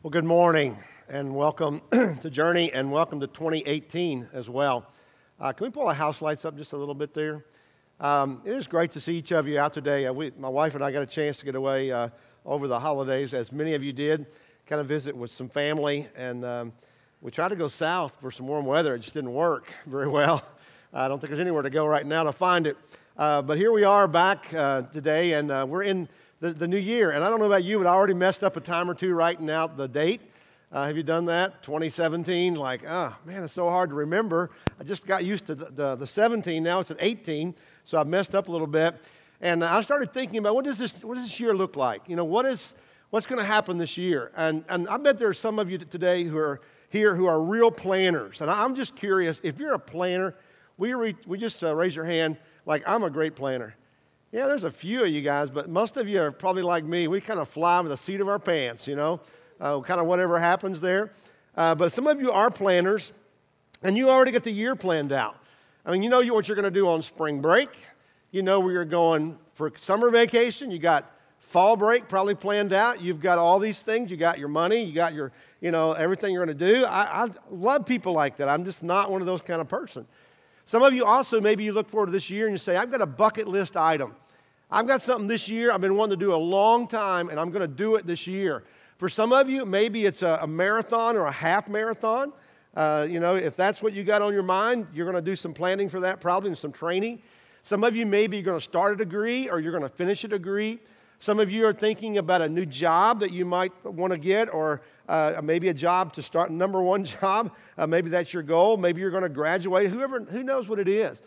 Well, good morning and welcome to Journey and welcome to 2018 as well. Uh, can we pull the house lights up just a little bit there? Um, it is great to see each of you out today. Uh, we, my wife and I got a chance to get away uh, over the holidays, as many of you did, kind of visit with some family. And um, we tried to go south for some warm weather. It just didn't work very well. I don't think there's anywhere to go right now to find it. Uh, but here we are back uh, today, and uh, we're in the, the new year. And I don't know about you, but I already messed up a time or two writing out the date. Uh, have you done that? 2017? Like, oh, man, it's so hard to remember. I just got used to the, the, the 17. Now it's at 18, so I've messed up a little bit. And I started thinking about what does this, what does this year look like? You know, what is, what's going to happen this year? And, and I bet there are some of you today who are here who are real planners. And I'm just curious if you're a planner, we, re, we just uh, raise your hand like, I'm a great planner. Yeah, there's a few of you guys, but most of you are probably like me. We kind of fly with the seat of our pants, you know, uh, kind of whatever happens there. Uh, but some of you are planners, and you already get the year planned out. I mean, you know what you're going to do on spring break. You know where you're going for summer vacation. You got fall break probably planned out. You've got all these things. You got your money. You got your, you know, everything you're going to do. I, I love people like that. I'm just not one of those kind of person. Some of you also, maybe you look forward to this year and you say, I've got a bucket list item. I've got something this year I've been wanting to do a long time, and I'm going to do it this year. For some of you, maybe it's a, a marathon or a half marathon. Uh, you know, if that's what you got on your mind, you're going to do some planning for that, probably, and some training. Some of you, maybe you're going to start a degree or you're going to finish a degree. Some of you are thinking about a new job that you might want to get, or uh, maybe a job to start, number one job. Uh, maybe that's your goal. Maybe you're going to graduate. Whoever, who knows what it is.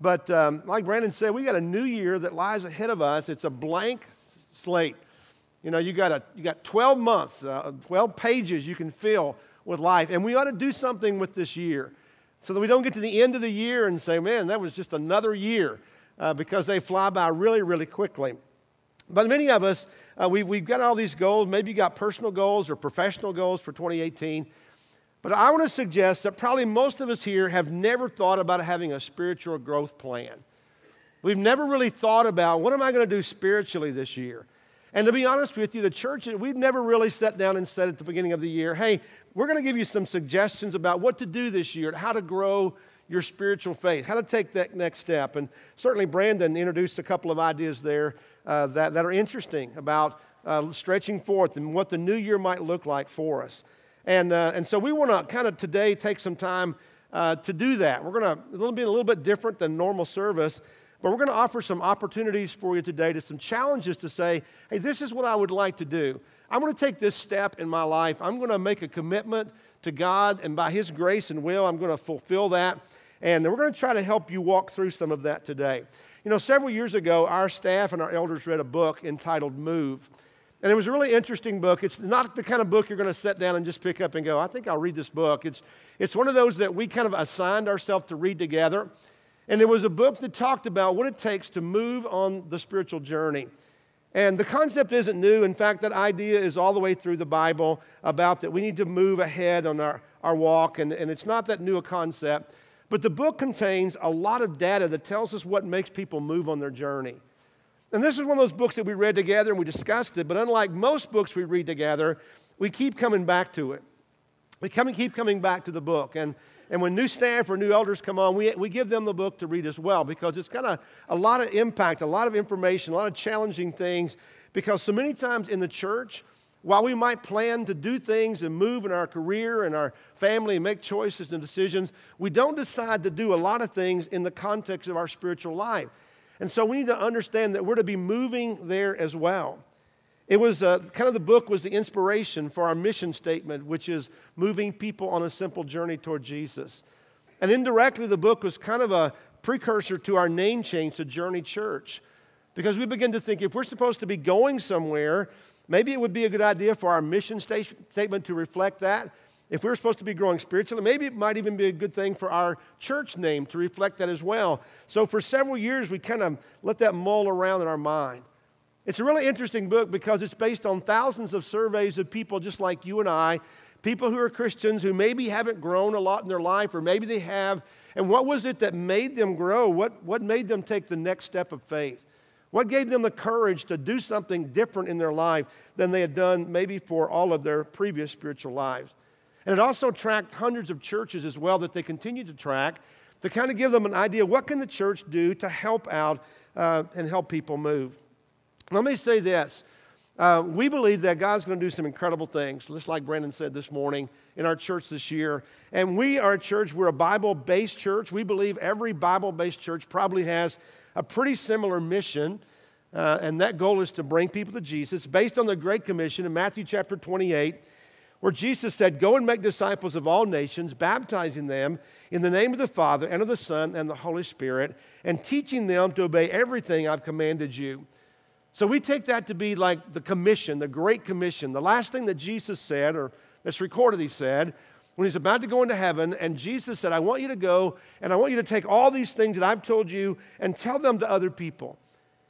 But um, like Brandon said, we got a new year that lies ahead of us. It's a blank slate. You know, you got, a, you got 12 months, uh, 12 pages you can fill with life. And we ought to do something with this year so that we don't get to the end of the year and say, man, that was just another year uh, because they fly by really, really quickly. But many of us, uh, we've, we've got all these goals. Maybe you got personal goals or professional goals for 2018. But I want to suggest that probably most of us here have never thought about having a spiritual growth plan. We've never really thought about what am I going to do spiritually this year? And to be honest with you, the church, we've never really sat down and said at the beginning of the year, hey, we're going to give you some suggestions about what to do this year, how to grow your spiritual faith, how to take that next step. And certainly, Brandon introduced a couple of ideas there uh, that, that are interesting about uh, stretching forth and what the new year might look like for us. And, uh, and so we want to kind of today take some time uh, to do that. We're going to be a little bit different than normal service, but we're going to offer some opportunities for you today to some challenges to say, hey, this is what I would like to do. I'm going to take this step in my life. I'm going to make a commitment to God, and by His grace and will, I'm going to fulfill that. And we're going to try to help you walk through some of that today. You know, several years ago, our staff and our elders read a book entitled Move. And it was a really interesting book. It's not the kind of book you're going to sit down and just pick up and go, I think I'll read this book. It's, it's one of those that we kind of assigned ourselves to read together. And it was a book that talked about what it takes to move on the spiritual journey. And the concept isn't new. In fact, that idea is all the way through the Bible about that we need to move ahead on our, our walk. And, and it's not that new a concept. But the book contains a lot of data that tells us what makes people move on their journey. And this is one of those books that we read together and we discussed it, but unlike most books we read together, we keep coming back to it. We come and keep coming back to the book. And, and when new staff or new elders come on, we, we give them the book to read as well because it's got a, a lot of impact, a lot of information, a lot of challenging things. Because so many times in the church, while we might plan to do things and move in our career and our family and make choices and decisions, we don't decide to do a lot of things in the context of our spiritual life. And so we need to understand that we're to be moving there as well. It was uh, kind of the book was the inspiration for our mission statement, which is moving people on a simple journey toward Jesus. And indirectly, the book was kind of a precursor to our name change to Journey Church. Because we begin to think if we're supposed to be going somewhere, maybe it would be a good idea for our mission statement to reflect that. If we're supposed to be growing spiritually, maybe it might even be a good thing for our church name to reflect that as well. So for several years, we kind of let that mull around in our mind. It's a really interesting book because it's based on thousands of surveys of people just like you and I, people who are Christians who maybe haven't grown a lot in their life, or maybe they have. And what was it that made them grow? What, what made them take the next step of faith? What gave them the courage to do something different in their life than they had done maybe for all of their previous spiritual lives? And it also tracked hundreds of churches as well that they continue to track to kind of give them an idea what can the church do to help out uh, and help people move. Let me say this. Uh, we believe that God's going to do some incredible things, just like Brandon said this morning in our church this year. And we are a church, we're a Bible based church. We believe every Bible based church probably has a pretty similar mission. Uh, and that goal is to bring people to Jesus based on the Great Commission in Matthew chapter 28, where Jesus said, Go and make disciples of all nations, baptizing them in the name of the Father and of the Son and the Holy Spirit, and teaching them to obey everything I've commanded you. So we take that to be like the commission, the Great Commission. The last thing that Jesus said, or that's recorded, he said, when he's about to go into heaven, and Jesus said, I want you to go and I want you to take all these things that I've told you and tell them to other people.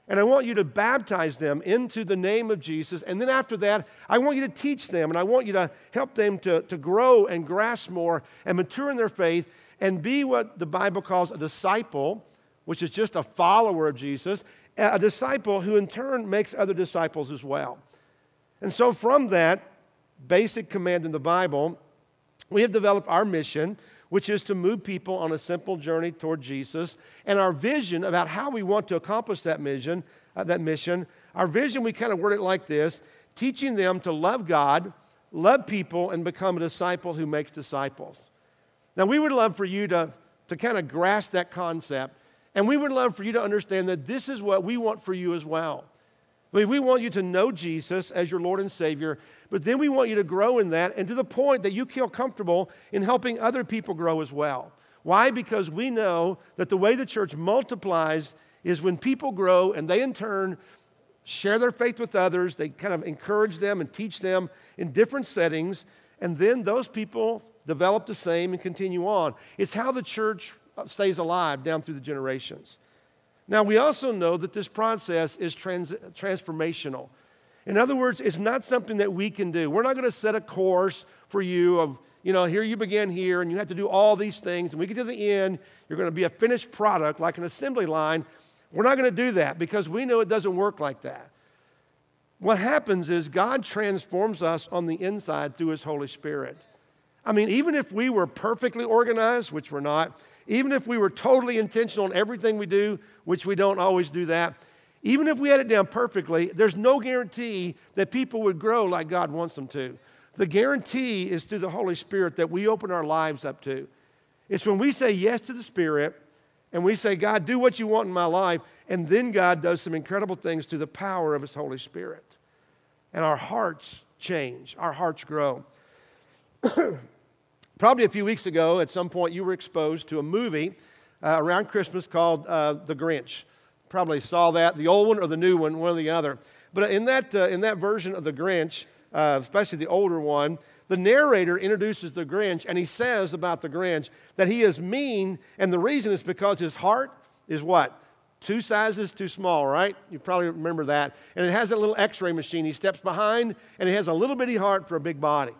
And I want you to baptize them into the name of Jesus. And then after that, I want you to teach them and I want you to help them to, to grow and grasp more and mature in their faith and be what the Bible calls a disciple, which is just a follower of Jesus a disciple who in turn makes other disciples as well. And so, from that basic command in the Bible, we have developed our mission, which is to move people on a simple journey toward Jesus, and our vision about how we want to accomplish that mission. Uh, that mission, our vision, we kind of word it like this: teaching them to love God, love people, and become a disciple who makes disciples. Now, we would love for you to, to kind of grasp that concept and we would love for you to understand that this is what we want for you as well. I mean, we want you to know Jesus as your Lord and Savior, but then we want you to grow in that and to the point that you feel comfortable in helping other people grow as well. Why? Because we know that the way the church multiplies is when people grow and they in turn share their faith with others, they kind of encourage them and teach them in different settings, and then those people develop the same and continue on. It's how the church stays alive down through the generations. Now, we also know that this process is trans- transformational. In other words, it's not something that we can do. We're not going to set a course for you of, you know, here you begin here and you have to do all these things. And we get to the end, you're going to be a finished product like an assembly line. We're not going to do that because we know it doesn't work like that. What happens is God transforms us on the inside through His Holy Spirit. I mean, even if we were perfectly organized, which we're not, even if we were totally intentional in everything we do, which we don't always do that, even if we had it down perfectly, there's no guarantee that people would grow like God wants them to. The guarantee is through the Holy Spirit that we open our lives up to. It's when we say yes to the Spirit and we say, God, do what you want in my life, and then God does some incredible things through the power of His Holy Spirit. And our hearts change, our hearts grow. Probably a few weeks ago, at some point, you were exposed to a movie uh, around Christmas called uh, The Grinch. Probably saw that, the old one or the new one, one or the other. But in that, uh, in that version of The Grinch, uh, especially the older one, the narrator introduces the Grinch and he says about the Grinch that he is mean, and the reason is because his heart is what? Two sizes too small, right? You probably remember that. And it has a little x ray machine. He steps behind and he has a little bitty heart for a big body.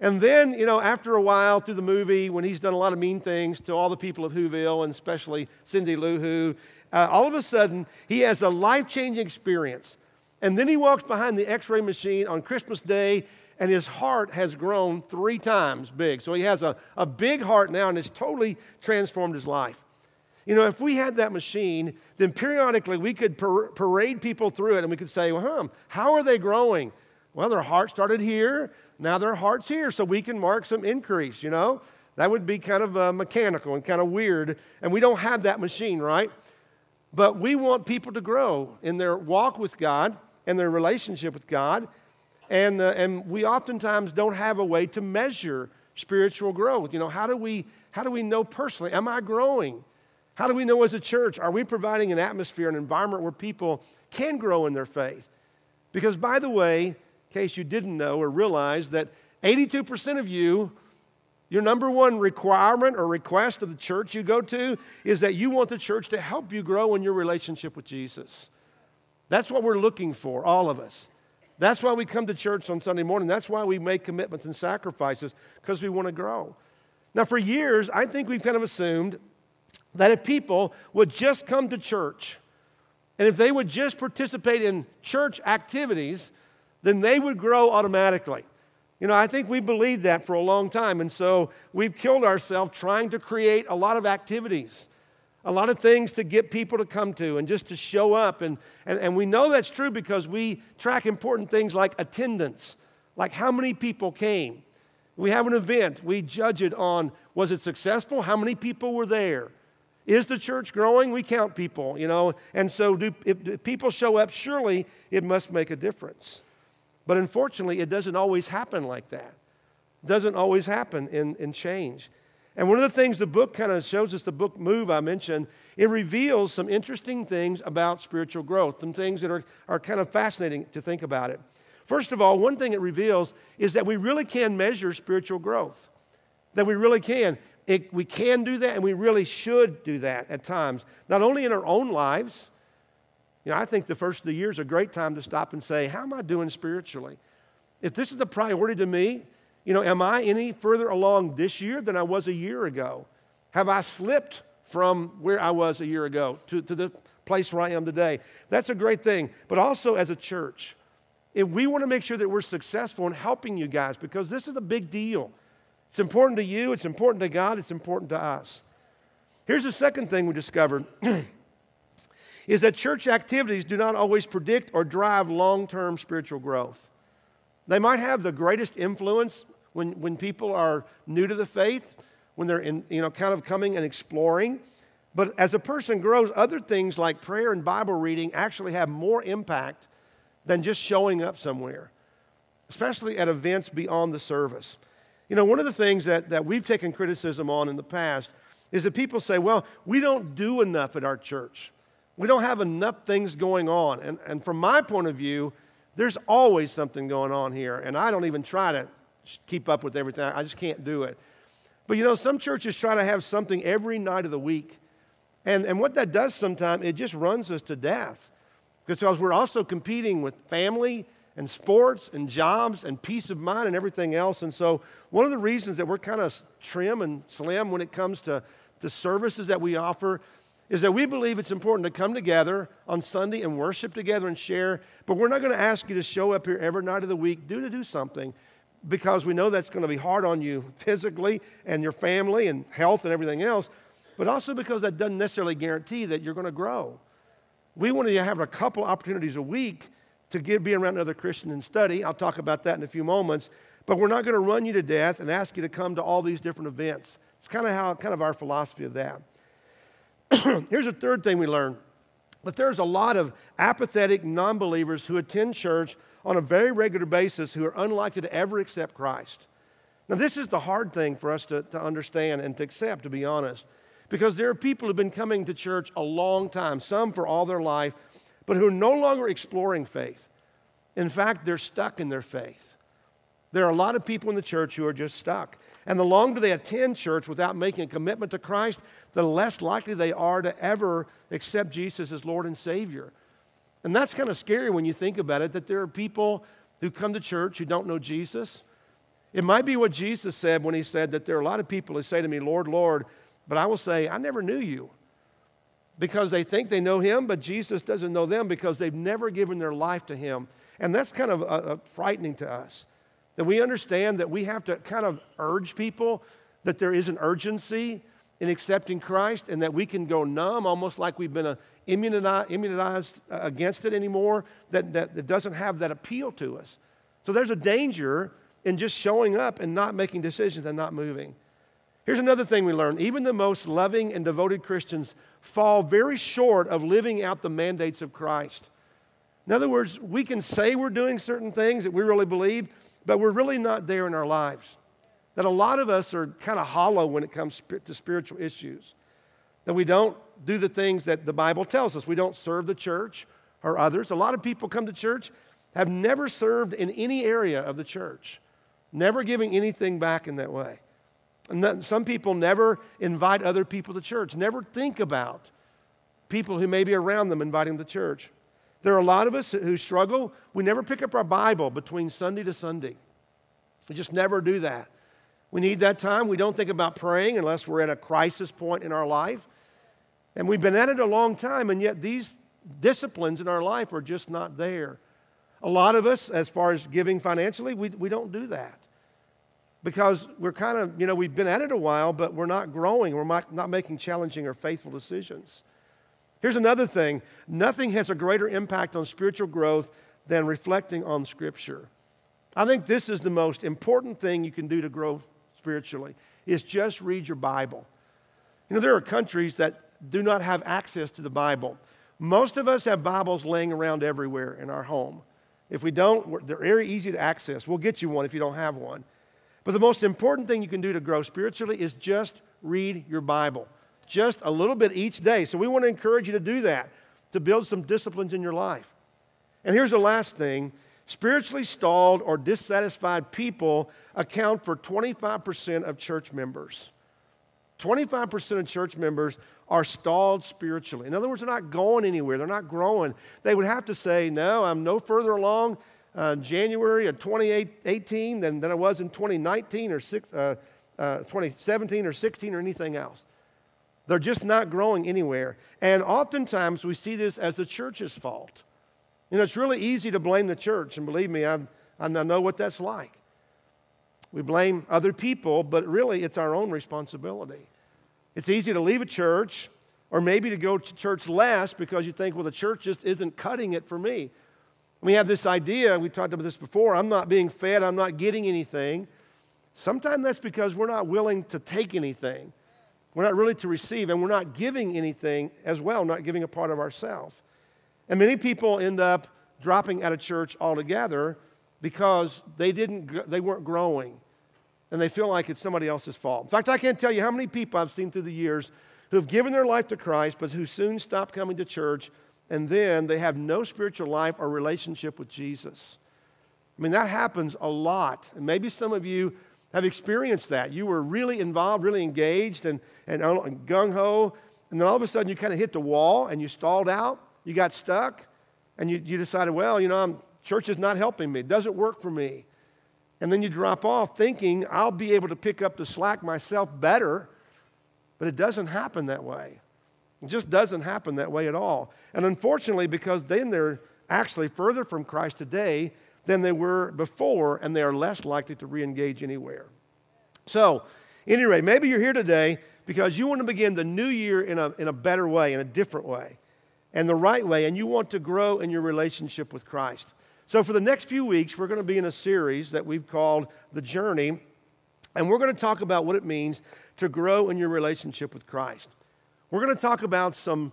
And then, you know, after a while through the movie, when he's done a lot of mean things to all the people of Whoville, and especially Cindy Lou Who, uh, all of a sudden he has a life changing experience. And then he walks behind the x ray machine on Christmas Day, and his heart has grown three times big. So he has a, a big heart now, and it's totally transformed his life. You know, if we had that machine, then periodically we could par- parade people through it and we could say, well, huh, how are they growing? Well, their heart started here, now their heart's here, so we can mark some increase, you know? That would be kind of uh, mechanical and kind of weird. And we don't have that machine, right? But we want people to grow in their walk with God and their relationship with God. And, uh, and we oftentimes don't have a way to measure spiritual growth. You know, how do we, how do we know personally? Am I growing? How do we know as a church? Are we providing an atmosphere, an environment where people can grow in their faith? Because, by the way, case you didn't know or realize that 82% of you, your number one requirement or request of the church you go to is that you want the church to help you grow in your relationship with Jesus. That's what we're looking for, all of us. That's why we come to church on Sunday morning. That's why we make commitments and sacrifices, because we want to grow. Now, for years, I think we've kind of assumed that if people would just come to church, And if they would just participate in church activities, then they would grow automatically. You know, I think we believed that for a long time. And so we've killed ourselves trying to create a lot of activities, a lot of things to get people to come to and just to show up. And, and, and we know that's true because we track important things like attendance, like how many people came. We have an event, we judge it on was it successful? How many people were there? Is the church growing? We count people, you know. And so, do, if people show up, surely it must make a difference. But unfortunately, it doesn't always happen like that. It doesn't always happen in, in change. And one of the things the book kind of shows us, the book Move I mentioned, it reveals some interesting things about spiritual growth, some things that are, are kind of fascinating to think about it. First of all, one thing it reveals is that we really can measure spiritual growth, that we really can. It, we can do that, and we really should do that at times, not only in our own lives. You know, I think the first of the year is a great time to stop and say, How am I doing spiritually? If this is the priority to me, you know, am I any further along this year than I was a year ago? Have I slipped from where I was a year ago to, to the place where I am today? That's a great thing. But also as a church, if we want to make sure that we're successful in helping you guys, because this is a big deal. It's important to you, it's important to God, it's important to us. Here's the second thing we discovered is that church activities do not always predict or drive long term spiritual growth. They might have the greatest influence when, when people are new to the faith, when they're in, you know, kind of coming and exploring. But as a person grows, other things like prayer and Bible reading actually have more impact than just showing up somewhere, especially at events beyond the service. You know, one of the things that, that we've taken criticism on in the past is that people say, well, we don't do enough at our church. We don't have enough things going on. And, and from my point of view, there's always something going on here. And I don't even try to keep up with everything, I just can't do it. But you know, some churches try to have something every night of the week. And, and what that does sometimes, it just runs us to death. Because we're also competing with family and sports and jobs and peace of mind and everything else. And so, one of the reasons that we're kind of trim and slim when it comes to the services that we offer is that we believe it's important to come together on Sunday and worship together and share. But we're not going to ask you to show up here every night of the week, do to do something, because we know that's going to be hard on you physically and your family and health and everything else, but also because that doesn't necessarily guarantee that you're going to grow. We want to have a couple opportunities a week to get, be around other Christians and study. I'll talk about that in a few moments. But we're not going to run you to death and ask you to come to all these different events. It's kind of how kind of our philosophy of that. Here's a third thing we learn. But there's a lot of apathetic non believers who attend church on a very regular basis who are unlikely to ever accept Christ. Now, this is the hard thing for us to, to understand and to accept, to be honest, because there are people who've been coming to church a long time, some for all their life, but who are no longer exploring faith. In fact, they're stuck in their faith. There are a lot of people in the church who are just stuck. And the longer they attend church without making a commitment to Christ, the less likely they are to ever accept Jesus as Lord and Savior. And that's kind of scary when you think about it that there are people who come to church who don't know Jesus. It might be what Jesus said when he said that there are a lot of people who say to me, Lord, Lord, but I will say, I never knew you. Because they think they know him, but Jesus doesn't know them because they've never given their life to him. And that's kind of uh, uh frightening to us. That we understand that we have to kind of urge people that there is an urgency in accepting Christ and that we can go numb, almost like we've been immunized uh, against it anymore, that, that, that doesn't have that appeal to us. So there's a danger in just showing up and not making decisions and not moving. Here's another thing we learn even the most loving and devoted Christians fall very short of living out the mandates of Christ. In other words, we can say we're doing certain things that we really believe, but we're really not there in our lives. That a lot of us are kind of hollow when it comes to spiritual issues. That we don't do the things that the Bible tells us. We don't serve the church or others. A lot of people come to church, have never served in any area of the church, never giving anything back in that way. And some people never invite other people to church, never think about people who may be around them inviting them to church. There are a lot of us who struggle. We never pick up our Bible between Sunday to Sunday. We just never do that. We need that time. We don't think about praying unless we're at a crisis point in our life. And we've been at it a long time, and yet these, disciplines in our life are just not there. A lot of us, as far as giving financially, we, we don't do that because we're kind of, you know, we've been at it a while, but we're not growing. We're not, not making challenging or faithful decisions. Here's another thing nothing has a greater impact on spiritual growth than reflecting on Scripture. I think this is the most important thing you can do to grow spiritually is just read your Bible. You know, there are countries that do not have access to the Bible. Most of us have Bibles laying around everywhere in our home. If we don't, they're very easy to access. We'll get you one if you don't have one. But the most important thing you can do to grow spiritually is just read your Bible, just a little bit each day. So we want to encourage you to do that, to build some disciplines in your life. And here's the last thing spiritually stalled or dissatisfied people account for 25% of church members. 25% of church members are stalled spiritually. In other words, they're not going anywhere, they're not growing. They would have to say, No, I'm no further along uh, January of 2018 than, than I was in 2019 or six, uh, uh, 2017 or 16 or anything else. They're just not growing anywhere. And oftentimes we see this as the church's fault. You know, it's really easy to blame the church, and believe me, I, I know what that's like. We blame other people, but really it's our own responsibility. It's easy to leave a church or maybe to go to church less because you think, well, the church just isn't cutting it for me. We have this idea, we talked about this before, I'm not being fed, I'm not getting anything. Sometimes that's because we're not willing to take anything. We're not really to receive, and we're not giving anything as well, not giving a part of ourselves. And many people end up dropping out of church altogether because they, didn't, they weren't growing and they feel like it's somebody else's fault. In fact, I can't tell you how many people I've seen through the years who have given their life to Christ, but who soon stop coming to church, and then they have no spiritual life or relationship with Jesus. I mean, that happens a lot. And maybe some of you have experienced that. You were really involved, really engaged, and, and uh, gung ho, and then all of a sudden you kind of hit the wall and you stalled out, you got stuck, and you, you decided, well, you know, I'm, church is not helping me, it doesn't work for me. And then you drop off thinking, I'll be able to pick up the slack myself better. But it doesn't happen that way. It just doesn't happen that way at all. And unfortunately, because then they're actually further from Christ today than they were before, and they are less likely to re engage anywhere. So, anyway, maybe you're here today because you want to begin the new year in a, in a better way, in a different way, and the right way, and you want to grow in your relationship with Christ. So, for the next few weeks, we're going to be in a series that we've called The Journey, and we're going to talk about what it means to grow in your relationship with Christ. We're going to talk about some,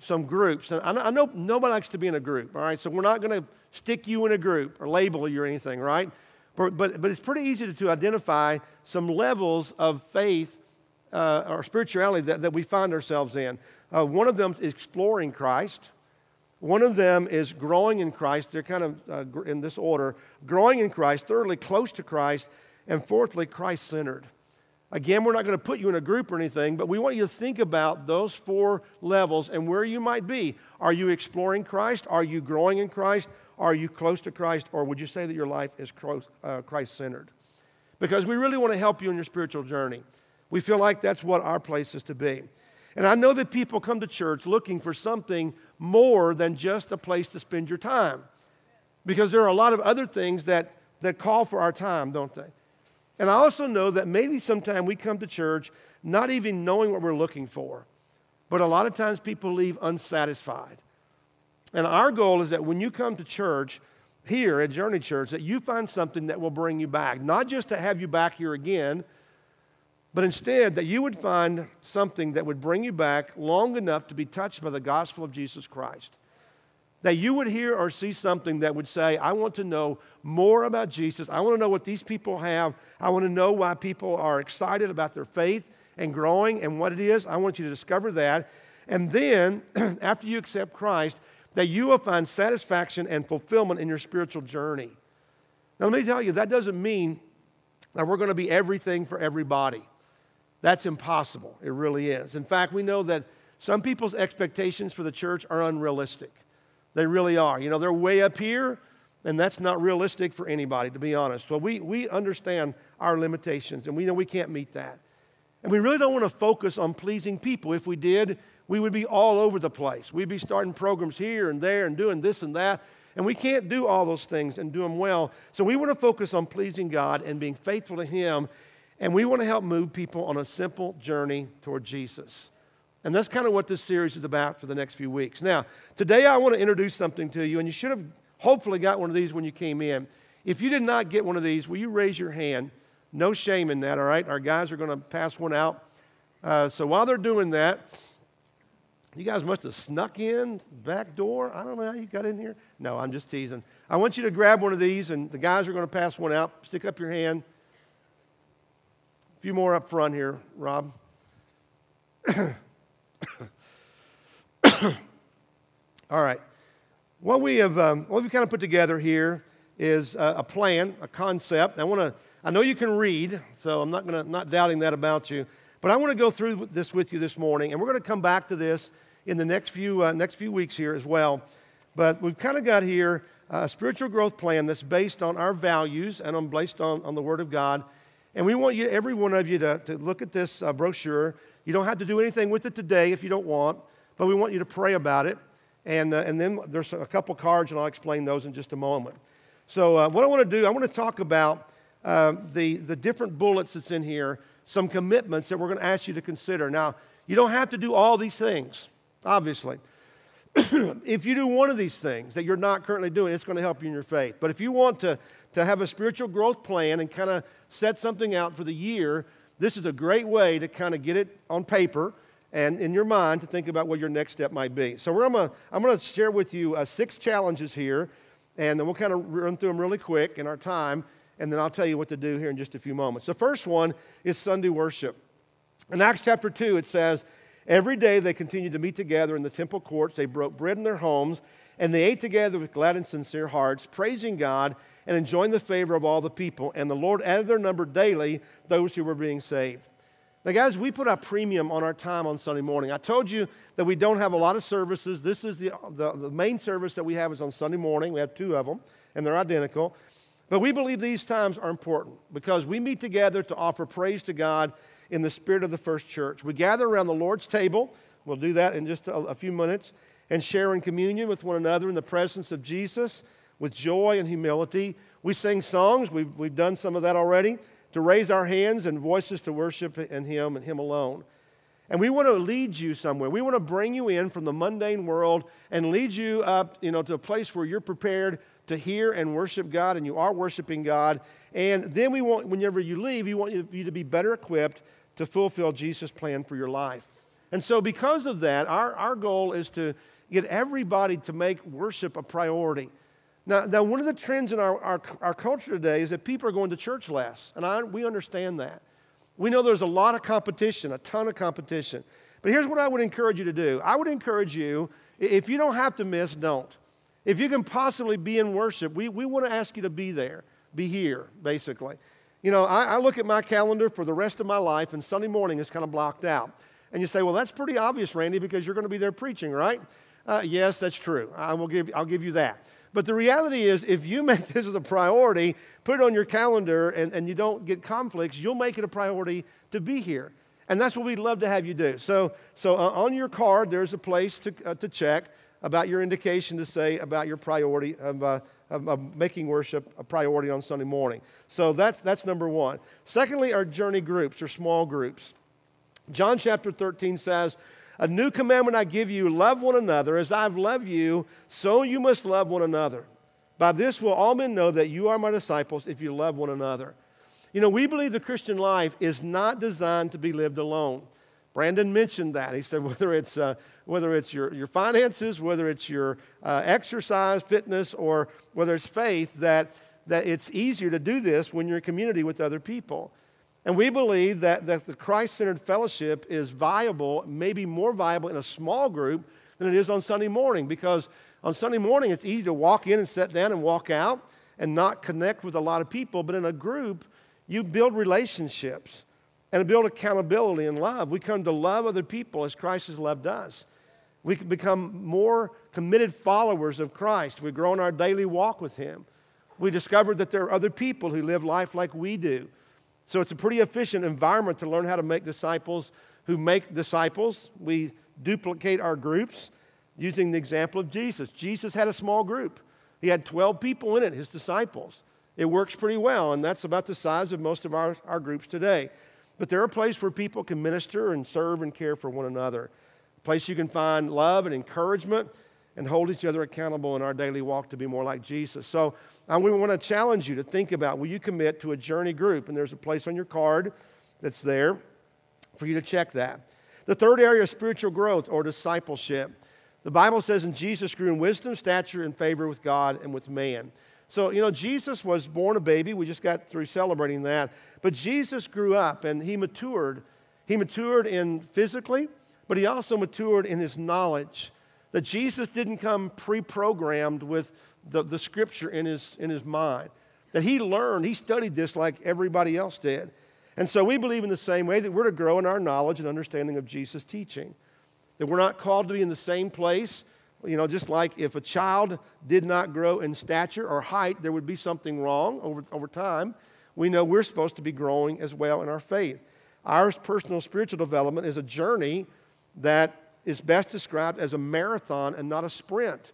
some groups, and I know nobody likes to be in a group, all right? So, we're not going to stick you in a group or label you or anything, right? But, but, but it's pretty easy to, to identify some levels of faith uh, or spirituality that, that we find ourselves in. Uh, one of them is exploring Christ. One of them is growing in Christ. They're kind of uh, in this order growing in Christ, thirdly, close to Christ, and fourthly, Christ centered. Again, we're not going to put you in a group or anything, but we want you to think about those four levels and where you might be. Are you exploring Christ? Are you growing in Christ? Are you close to Christ? Or would you say that your life is uh, Christ centered? Because we really want to help you in your spiritual journey. We feel like that's what our place is to be. And I know that people come to church looking for something more than just a place to spend your time. Because there are a lot of other things that, that call for our time, don't they? And I also know that maybe sometime we come to church not even knowing what we're looking for. But a lot of times people leave unsatisfied. And our goal is that when you come to church, here at Journey Church, that you find something that will bring you back. Not just to have you back here again, but instead that you would find something that would bring you back long enough to be touched by the gospel of Jesus Christ. That you would hear or see something that would say, I want to know more about Jesus. I want to know what these people have. I want to know why people are excited about their faith and growing and what it is. I want you to discover that. And then, after you accept Christ, that you will find satisfaction and fulfillment in your spiritual journey. Now, let me tell you, that doesn't mean that we're going to be everything for everybody. That's impossible. It really is. In fact, we know that some people's expectations for the church are unrealistic. They really are. You know, they're way up here, and that's not realistic for anybody, to be honest. So we, we understand our limitations, and we know we can't meet that. And we really don't want to focus on pleasing people. If we did, we would be all over the place. We'd be starting programs here and there and doing this and that. And we can't do all those things and do them well. So we want to focus on pleasing God and being faithful to Him. And we want to help move people on a simple journey toward Jesus. And that's kind of what this series is about for the next few weeks. Now, today I want to introduce something to you, and you should have hopefully got one of these when you came in. If you did not get one of these, will you raise your hand? No shame in that, all right? Our guys are going to pass one out. Uh, so while they're doing that, you guys must have snuck in back door. I don't know how you got in here. No, I'm just teasing. I want you to grab one of these, and the guys are going to pass one out. Stick up your hand. A few more up front here, Rob. All right. What we have, um, what we've kind of put together here is a, a plan, a concept. I want to. I know you can read, so I'm not going to not doubting that about you. But I want to go through this with you this morning, and we're going to come back to this in the next few, uh, next few weeks here as well. But we've kind of got here a spiritual growth plan that's based on our values and on, based on, on the Word of God. And we want you, every one of you, to, to look at this uh, brochure. You don't have to do anything with it today if you don't want, but we want you to pray about it. And, uh, and then there's a couple cards, and I'll explain those in just a moment. So, uh, what I want to do, I want to talk about uh, the, the different bullets that's in here some commitments that we're going to ask you to consider. Now, you don't have to do all these things, obviously. if you do one of these things that you're not currently doing, it's going to help you in your faith. But if you want to, to have a spiritual growth plan and kind of set something out for the year, this is a great way to kind of get it on paper and in your mind to think about what your next step might be. So we're, I'm going to share with you uh, six challenges here, and then we'll kind of run through them really quick in our time and then I'll tell you what to do here in just a few moments. The first one is Sunday worship. In Acts chapter 2, it says, Every day they continued to meet together in the temple courts. They broke bread in their homes, and they ate together with glad and sincere hearts, praising God and enjoying the favor of all the people. And the Lord added their number daily, those who were being saved. Now, guys, we put a premium on our time on Sunday morning. I told you that we don't have a lot of services. This is the, the, the main service that we have is on Sunday morning. We have two of them, and they're identical. But we believe these times are important because we meet together to offer praise to God in the spirit of the first church. We gather around the Lord's table. We'll do that in just a, a few minutes and share in communion with one another in the presence of Jesus with joy and humility. We sing songs, we've, we've done some of that already, to raise our hands and voices to worship in Him and Him alone. And we want to lead you somewhere. We want to bring you in from the mundane world and lead you up, you know, to a place where you're prepared to hear and worship God, and you are worshiping God. And then we want, whenever you leave, we want you to be better equipped to fulfill Jesus' plan for your life. And so, because of that, our, our goal is to get everybody to make worship a priority. Now, now one of the trends in our, our, our culture today is that people are going to church less, and I, we understand that. We know there's a lot of competition, a ton of competition. But here's what I would encourage you to do I would encourage you, if you don't have to miss, don't. If you can possibly be in worship, we, we want to ask you to be there, be here, basically. You know, I, I look at my calendar for the rest of my life, and Sunday morning is kind of blocked out. And you say, well, that's pretty obvious, Randy, because you're going to be there preaching, right? Uh, yes, that's true. I will give, I'll give you that. But the reality is, if you make this as a priority, put it on your calendar, and, and you don't get conflicts, you'll make it a priority to be here. And that's what we'd love to have you do. So, so uh, on your card, there's a place to, uh, to check about your indication to say about your priority of, uh, of, of, making worship a priority on Sunday morning. So that's, that's number one. Secondly, our journey groups or small groups. John chapter 13 says, A new commandment I give you love one another. As I've loved you, so you must love one another. By this will all men know that you are my disciples if you love one another. You know, we believe the Christian life is not designed to be lived alone. Brandon mentioned that. He said whether it's, uh, whether it's your, your finances, whether it's your uh, exercise, fitness, or whether it's faith, that, that it's easier to do this when you're in community with other people. And we believe that, that the Christ centered fellowship is viable, maybe more viable in a small group than it is on Sunday morning because on Sunday morning it's easy to walk in and sit down and walk out and not connect with a lot of people. But in a group, you build relationships and build accountability and love. We come to love other people as Christ has loved us. We become more committed followers of Christ. We grow in our daily walk with Him. We discover that there are other people who live life like we do. So it's a pretty efficient environment to learn how to make disciples who make disciples. We duplicate our groups using the example of Jesus. Jesus had a small group, he had 12 people in it, his disciples. It works pretty well, and that's about the size of most of our, our groups today. But they're a place where people can minister and serve and care for one another, a place you can find love and encouragement and hold each other accountable in our daily walk to be more like Jesus. So uh, we want to challenge you to think about will you commit to a journey group? And there's a place on your card that's there for you to check that. The third area is spiritual growth or discipleship. The Bible says, and Jesus grew in wisdom, stature, and favor with God and with man. So, you know, Jesus was born a baby. We just got through celebrating that. But Jesus grew up and he matured. He matured in physically, but he also matured in his knowledge. That Jesus didn't come pre programmed with the, the scripture in his, in his mind. That he learned, he studied this like everybody else did. And so we believe in the same way that we're to grow in our knowledge and understanding of Jesus' teaching. That we're not called to be in the same place you know, just like if a child did not grow in stature or height, there would be something wrong over, over time. We know we're supposed to be growing as well in our faith. Our personal spiritual development is a journey that is best described as a marathon and not a sprint.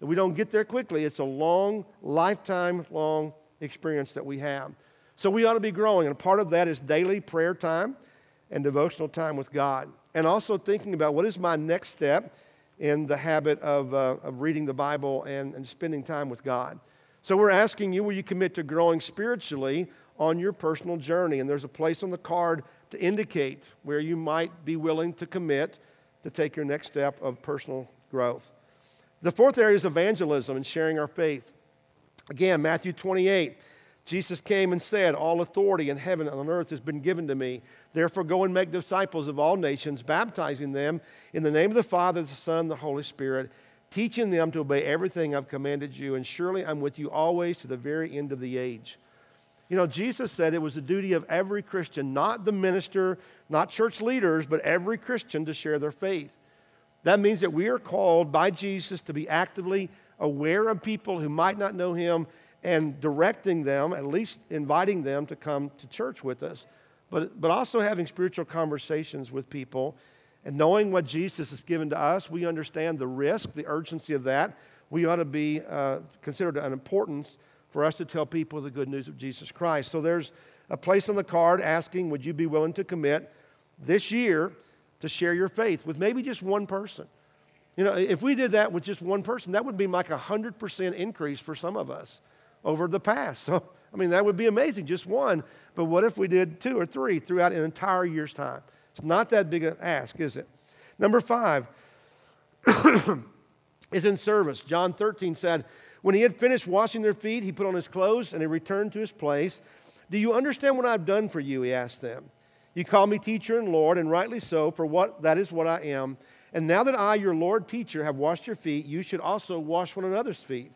That we don't get there quickly. It's a long, lifetime long experience that we have. So we ought to be growing, and part of that is daily prayer time and devotional time with God. And also thinking about what is my next step in the habit of, uh, of reading the Bible and, and spending time with God. So we're asking you, will you commit to growing spiritually on your personal journey? And there's a place on the card to indicate where you might be willing to commit to take your next step of personal growth. The fourth area is evangelism and sharing our faith. Again, Matthew 28 Jesus came and said, All authority in heaven and on earth has been given to me. Therefore, go and make disciples of all nations, baptizing them in the name of the Father, the Son, the Holy Spirit, teaching them to obey everything I've commanded you. And surely I'm with you always to the very end of the age. You know, Jesus said it was the duty of every Christian, not the minister, not church leaders, but every Christian to share their faith. That means that we are called by Jesus to be actively aware of people who might not know him and directing them, at least inviting them to come to church with us, but, but also having spiritual conversations with people and knowing what Jesus has given to us. We understand the risk, the urgency of that. We ought to be uh, considered an importance for us to tell people the good news of Jesus Christ. So there's a place on the card asking, Would you be willing to commit this year to share your faith with maybe just one person? You know, if we did that with just one person, that would be like a 100% increase for some of us over the past. So, I mean, that would be amazing, just one. But what if we did two or three throughout an entire year's time? It's not that big an ask, is it? Number five is in service. John 13 said, When he had finished washing their feet, he put on his clothes and he returned to his place. Do you understand what I've done for you? He asked them. You call me teacher and Lord, and rightly so, for what that is what I am. And now that I, your Lord teacher, have washed your feet, you should also wash one another's feet.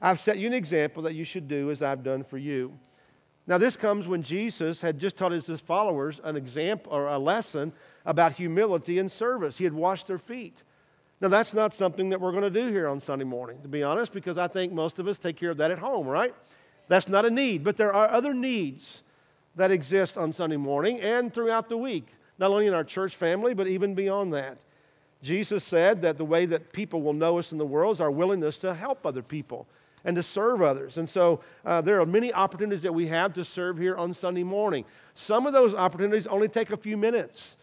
I've set you an example that you should do as I've done for you. Now, this comes when Jesus had just taught his followers an example or a lesson about humility and service. He had washed their feet. Now, that's not something that we're going to do here on Sunday morning, to be honest, because I think most of us take care of that at home, right? That's not a need. But there are other needs that exist on Sunday morning and throughout the week, not only in our church family, but even beyond that. Jesus said that the way that people will know us in the world is our willingness to help other people and to serve others. And so uh, there are many opportunities that we have to serve here on Sunday morning. Some of those opportunities only take a few minutes.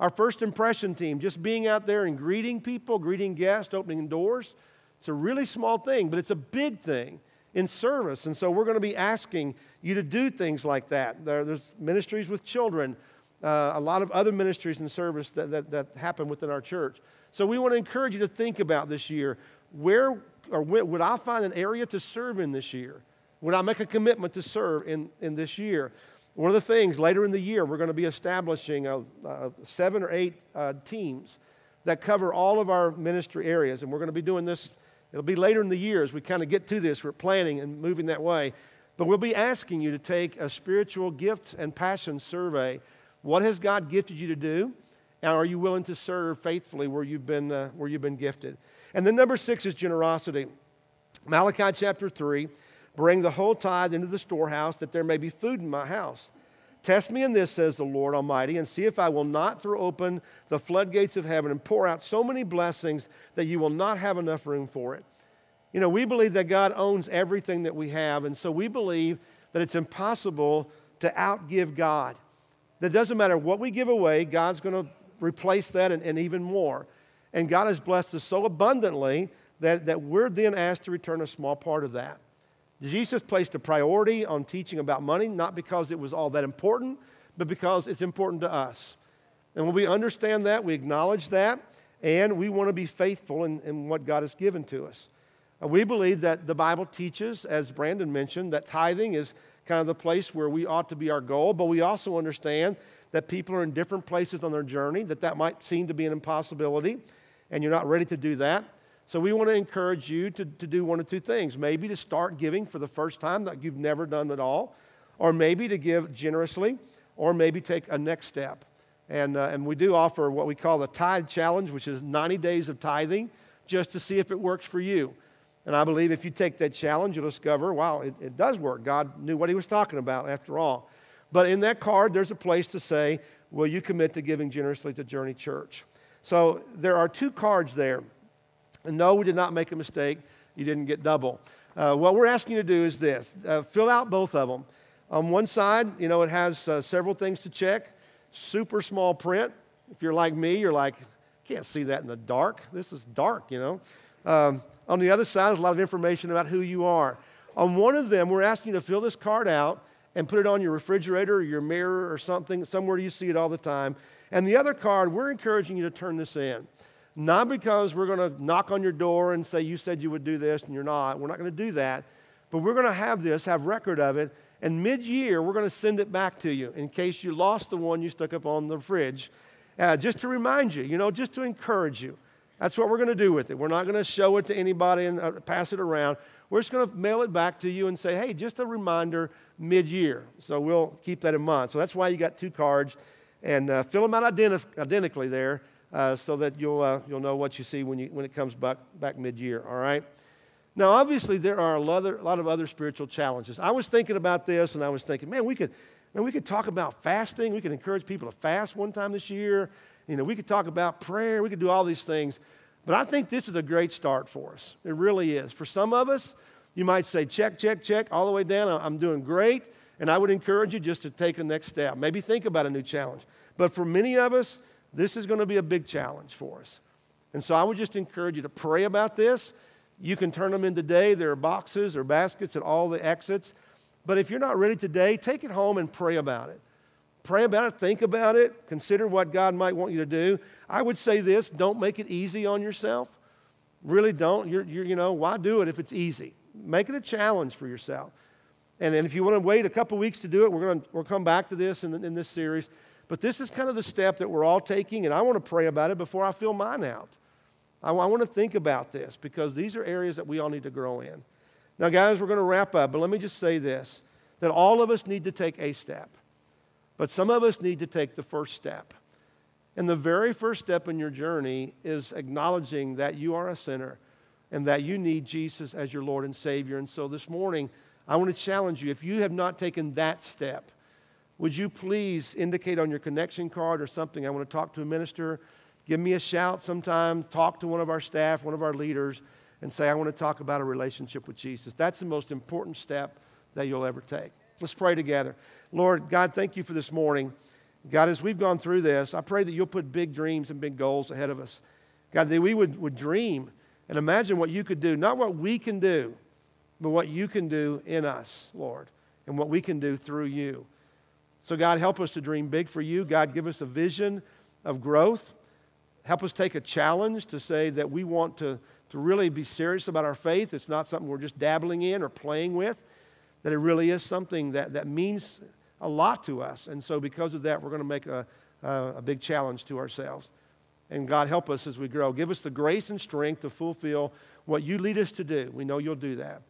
Our first impression team, just being out there and greeting people, greeting guests, opening doors, it's a really small thing, but it's a big thing in service. And so we're going to be asking you to do things like that. There, there's ministries with children, uh, a lot of other ministries and service that, that, that happen within our church. So we want to encourage you to think about this year where or would I find an area to serve in this year? Would I make a commitment to serve in, in this year? One of the things later in the year, we're going to be establishing a, a seven or eight uh, teams that cover all of our ministry areas. And we're going to be doing this, it'll be later in the year as we kind of get to this. We're planning and moving that way. But we'll be asking you to take a spiritual gifts and passion survey. What has God gifted you to do? And are you willing to serve faithfully where you've been, uh, where you've been gifted? And then number six is generosity. Malachi chapter 3 bring the whole tithe into the storehouse that there may be food in my house. Test me in this, says the Lord Almighty, and see if I will not throw open the floodgates of heaven and pour out so many blessings that you will not have enough room for it. You know, we believe that God owns everything that we have, and so we believe that it's impossible to outgive God. That doesn't matter what we give away, God's going to replace that and, and even more. And God has blessed us so abundantly that, that we're then asked to return a small part of that. Jesus placed a priority on teaching about money, not because it was all that important, but because it's important to us. And when we understand that, we acknowledge that, and we want to be faithful in, in what God has given to us. Uh, we believe that the Bible teaches, as Brandon mentioned, that tithing is kind of the place where we ought to be our goal, but we also understand that people are in different places on their journey, that that might seem to be an impossibility, and you're not ready to do that. So we want to encourage you to, to do one of two things. Maybe to start giving for the first time that you've never done at all, or maybe to give generously, or maybe take a next step. And, uh, and we do offer what we call the Tithe Challenge, which is 90 days of tithing, just to see if it works for you. And I believe if you take that challenge, you'll discover, wow, it, it does work. God knew what he was talking about after all. But in that card, there's a place to say, Will you commit to giving generously to Journey Church? So there are two cards there. And no, we did not make a mistake. You didn't get double. Uh, what we're asking you to do is this uh, fill out both of them. On one side, you know, it has uh, several things to check. Super small print. If you're like me, you're like, can't see that in the dark. This is dark, you know. Um, on the other side, there's a lot of information about who you are. On one of them, we're asking you to fill this card out and put it on your refrigerator or your mirror or something, somewhere you see it all the time. And the other card, we're encouraging you to turn this in. Not because we're going to knock on your door and say, You said you would do this and you're not. We're not going to do that. But we're going to have this, have record of it. And mid year, we're going to send it back to you in case you lost the one you stuck up on the fridge. Uh, just to remind you, you know, just to encourage you. That's what we're going to do with it. We're not going to show it to anybody and uh, pass it around. We're just going to mail it back to you and say, hey, just a reminder mid year. So we'll keep that in mind. So that's why you got two cards. And uh, fill them out identi- identically there uh, so that you'll, uh, you'll know what you see when, you, when it comes back, back mid year, all right? Now, obviously, there are a lot, of, a lot of other spiritual challenges. I was thinking about this and I was thinking, man, we could, man, we could talk about fasting. We could encourage people to fast one time this year. You know, we could talk about prayer. We could do all these things. But I think this is a great start for us. It really is. For some of us, you might say, check, check, check, all the way down. I'm doing great. And I would encourage you just to take a next step. Maybe think about a new challenge. But for many of us, this is going to be a big challenge for us. And so I would just encourage you to pray about this. You can turn them in today. There are boxes or baskets at all the exits. But if you're not ready today, take it home and pray about it. Pray about it, think about it, consider what God might want you to do. I would say this don't make it easy on yourself. Really don't. You're, you're, you know, why do it if it's easy? Make it a challenge for yourself. And, and if you want to wait a couple weeks to do it, we're going to we'll come back to this in, in this series. But this is kind of the step that we're all taking, and I want to pray about it before I fill mine out. I, I want to think about this because these are areas that we all need to grow in. Now, guys, we're going to wrap up, but let me just say this that all of us need to take a step. But some of us need to take the first step. And the very first step in your journey is acknowledging that you are a sinner and that you need Jesus as your Lord and Savior. And so this morning, I want to challenge you if you have not taken that step, would you please indicate on your connection card or something? I want to talk to a minister. Give me a shout sometime. Talk to one of our staff, one of our leaders, and say, I want to talk about a relationship with Jesus. That's the most important step that you'll ever take. Let's pray together. Lord, God, thank you for this morning. God, as we've gone through this, I pray that you'll put big dreams and big goals ahead of us. God, that we would, would dream and imagine what you could do, not what we can do, but what you can do in us, Lord, and what we can do through you. So, God, help us to dream big for you. God, give us a vision of growth. Help us take a challenge to say that we want to, to really be serious about our faith. It's not something we're just dabbling in or playing with that it really is something that, that means a lot to us. And so, because of that, we're going to make a, a, a big challenge to ourselves. And God, help us as we grow. Give us the grace and strength to fulfill what you lead us to do. We know you'll do that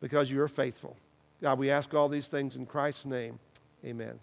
because you are faithful. God, we ask all these things in Christ's name. Amen.